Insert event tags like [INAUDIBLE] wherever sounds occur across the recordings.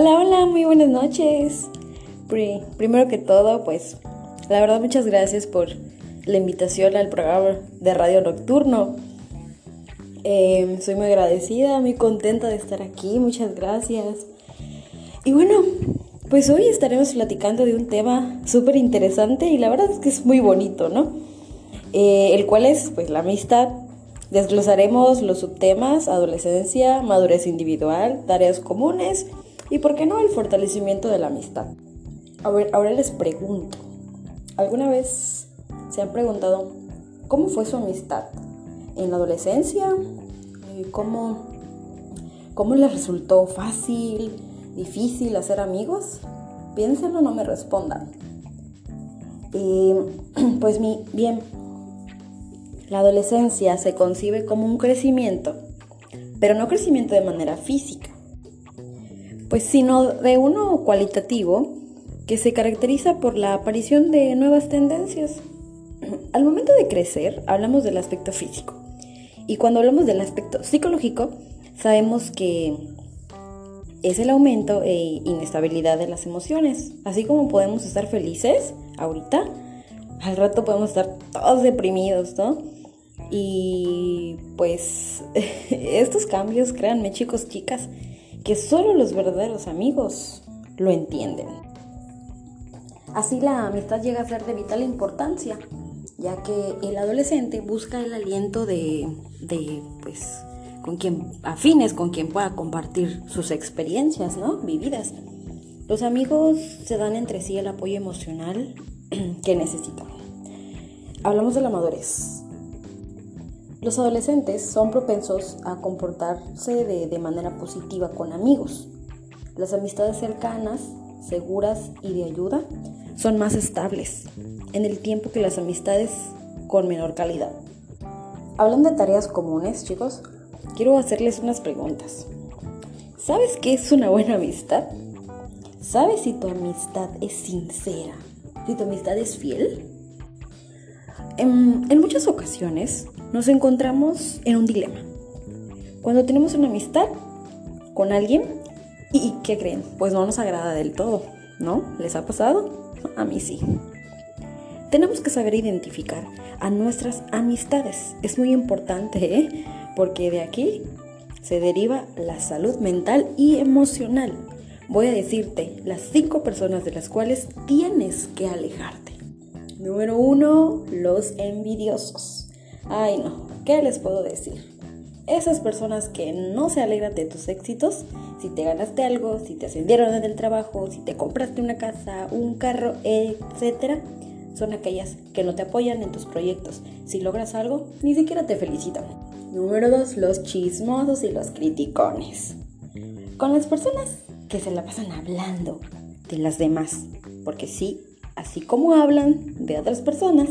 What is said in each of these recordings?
Hola, hola, muy buenas noches. primero que todo, pues, la verdad muchas gracias por la invitación al programa de Radio Nocturno. Em, soy muy agradecida, muy contenta de estar aquí, muchas gracias. Y bueno, pues hoy estaremos platicando de un tema súper interesante y la verdad es que es muy bonito, ¿no? Eh, el cual es pues la amistad. Desglosaremos los subtemas, adolescencia, madurez individual, tareas comunes y, ¿por qué no?, el fortalecimiento de la amistad. Ahora les pregunto, ¿alguna vez se han preguntado cómo fue su amistad en la adolescencia? ¿Cómo, cómo les resultó fácil, difícil hacer amigos? Piénsenlo, no me respondan. [CLEARS THROAT] pues mi, bien, la adolescencia se concibe como un crecimiento, pero no crecimiento de manera física, pues sino de uno cualitativo que se caracteriza por la aparición de nuevas tendencias. [CLEARS THROAT] Al momento de crecer hablamos del aspecto físico y cuando hablamos del aspecto psicológico sabemos que es el aumento e inestabilidad de las emociones. Así como podemos estar felices ahorita, al rato podemos estar todos deprimidos, ¿no? Y pues [LAUGHS] estos cambios, créanme chicos, chicas, que solo los verdaderos amigos lo entienden. Así la amistad llega a ser de vital importancia, ya que el adolescente busca el aliento de, pues, con quien afines, con quien pueda compartir sus experiencias, ¿no? Vividas. Los amigos se dan entre sí el apoyo emocional [CLEARS THROAT] que necesitan. Hablamos de la madurez. Los adolescentes son propensos a comportarse de, manera positiva con amigos. Las amistades cercanas, seguras y de ayuda son más estables en el tiempo que las amistades con menor calidad. Hablando de tareas comunes, chicos, quiero hacerles unas preguntas. ¿Sabes qué es una buena amistad? ¿Sabes si tu amistad es sincera? ¿Si tu amistad es fiel? En, en muchas ocasiones, nos encontramos en un dilema. Cuando tenemos una amistad con alguien y ¿qué creen? Pues no nos agrada del todo, ¿no? ¿Les ha pasado? A mí sí. Tenemos que saber identificar a nuestras amistades. Es muy importante, ¿eh? Porque de aquí se deriva la salud mental y emocional. Voy a decirte las cinco personas de las cuales tienes que alejarte. Número uno, los envidiosos. Ay no, ¿qué les puedo decir? Esas personas que no se alegran de tus éxitos, si te ganaste algo, si te ascendieron en el trabajo, si te compraste una casa, un carro, etc., son aquellas que no te apoyan en tus proyectos. Si logras algo, ni siquiera te felicitan. Número 2. Los chismosos y los criticones. Con las personas que se la pasan hablando de las demás. Porque sí, así como hablan de otras personas,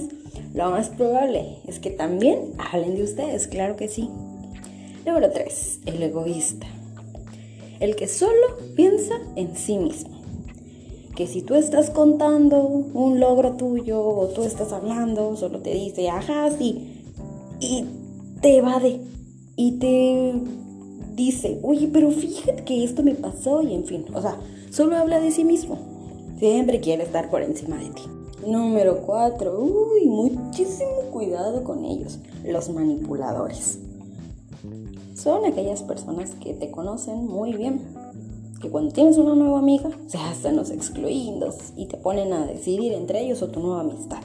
lo más probable es que también hablen de ustedes, claro que sí. Número 3. El egoísta. El que solo piensa en sí mismo. Que si tú estás contando un logro tuyo o tú estás hablando, solo te dice, ajá, sí. Y te evade. Y te dice, oye, pero fíjate que esto me pasó y en fin. O sea, solo habla de sí mismo. Siempre quiere estar por encima de ti. Número 4. Uy, muchísimo cuidado con ellos, los manipuladores. Son aquellas personas que te conocen muy bien, que cuando tienes una nueva amiga [LAUGHS] se hacen los excluidos y te ponen a decidir entre ellos o tu nueva amistad.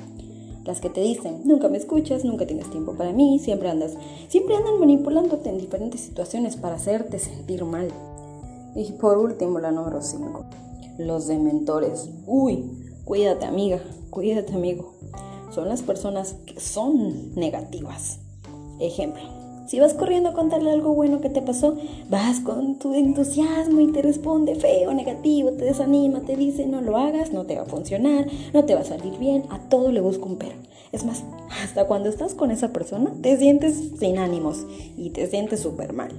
Las que te dicen, nunca me escuchas, nunca tienes tiempo para mí, siempre andas, siempre andan manipulándote en diferentes situaciones para hacerte sentir mal. Y por último, la número 5, los dementores. Uy, cuídate amiga, cuídate amigo. Son las personas que son negativas. Ejemplo, si vas corriendo a contarle algo bueno que te pasó, vas con tu entusiasmo y te responde feo, negativo, te desanima, te dice no lo hagas, no te va a funcionar, no te va a salir bien, a todo le busca un pero. Es más, hasta cuando estás con esa persona te sientes sin ánimos y te sientes súper mal.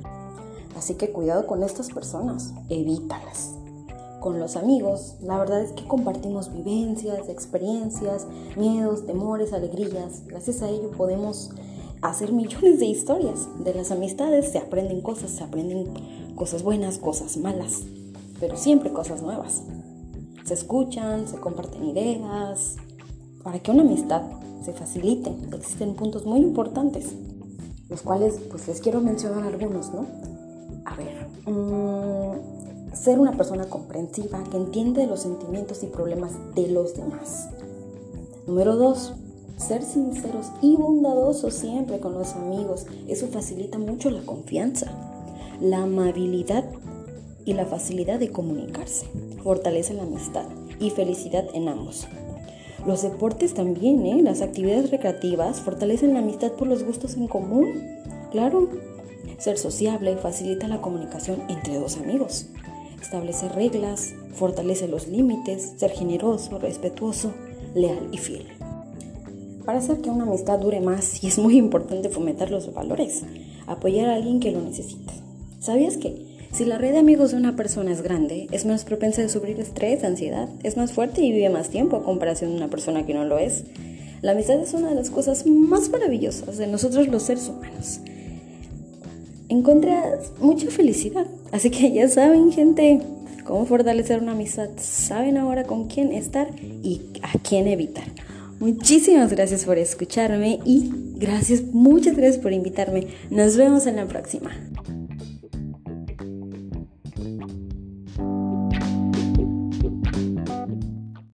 Así que cuidado con estas personas, evítalas con los amigos, la verdad es que compartimos vivencias, experiencias, miedos, temores, alegrías. Gracias a ello podemos hacer millones de historias. De las amistades se aprenden cosas, se aprenden cosas buenas, cosas malas. pero siempre cosas nuevas. Se escuchan, se comparten ideas. Para que una amistad se facilite, existen puntos muy importantes, los cuales pues les quiero mencionar algunos, ¿no? A ver, mm, ser una persona comprensiva que entiende los sentimientos y problemas de los demás. Número dos, ser sinceros y bondadosos siempre con los amigos. Eso facilita mucho la confianza, la amabilidad y la facilidad de comunicarse. Fortalece la amistad y felicidad en ambos. Los deportes también, ¿eh? las actividades recreativas fortalecen la amistad por los gustos en común. Claro, ser sociable facilita la comunicación entre dos amigos. Establece reglas, fortalece los límites, ser generoso, respetuoso, leal y fiel. Para hacer que una amistad dure más, y es muy importante fomentar los valores, apoyar a alguien que lo necesita. ¿Sabías que si la red de amigos de una persona es grande, es menos propensa a sufrir estrés, ansiedad, es más fuerte y vive más tiempo a comparación de una persona que no lo es? La amistad es una de las cosas más maravillosas de nosotros los seres humanos. Encuentras mucha felicidad, así que ya saben gente cómo fortalecer una amistad, saben ahora con quién estar y a quién evitar. Muchísimas gracias por escucharme y gracias, muchas gracias por invitarme. Nos vemos en la próxima.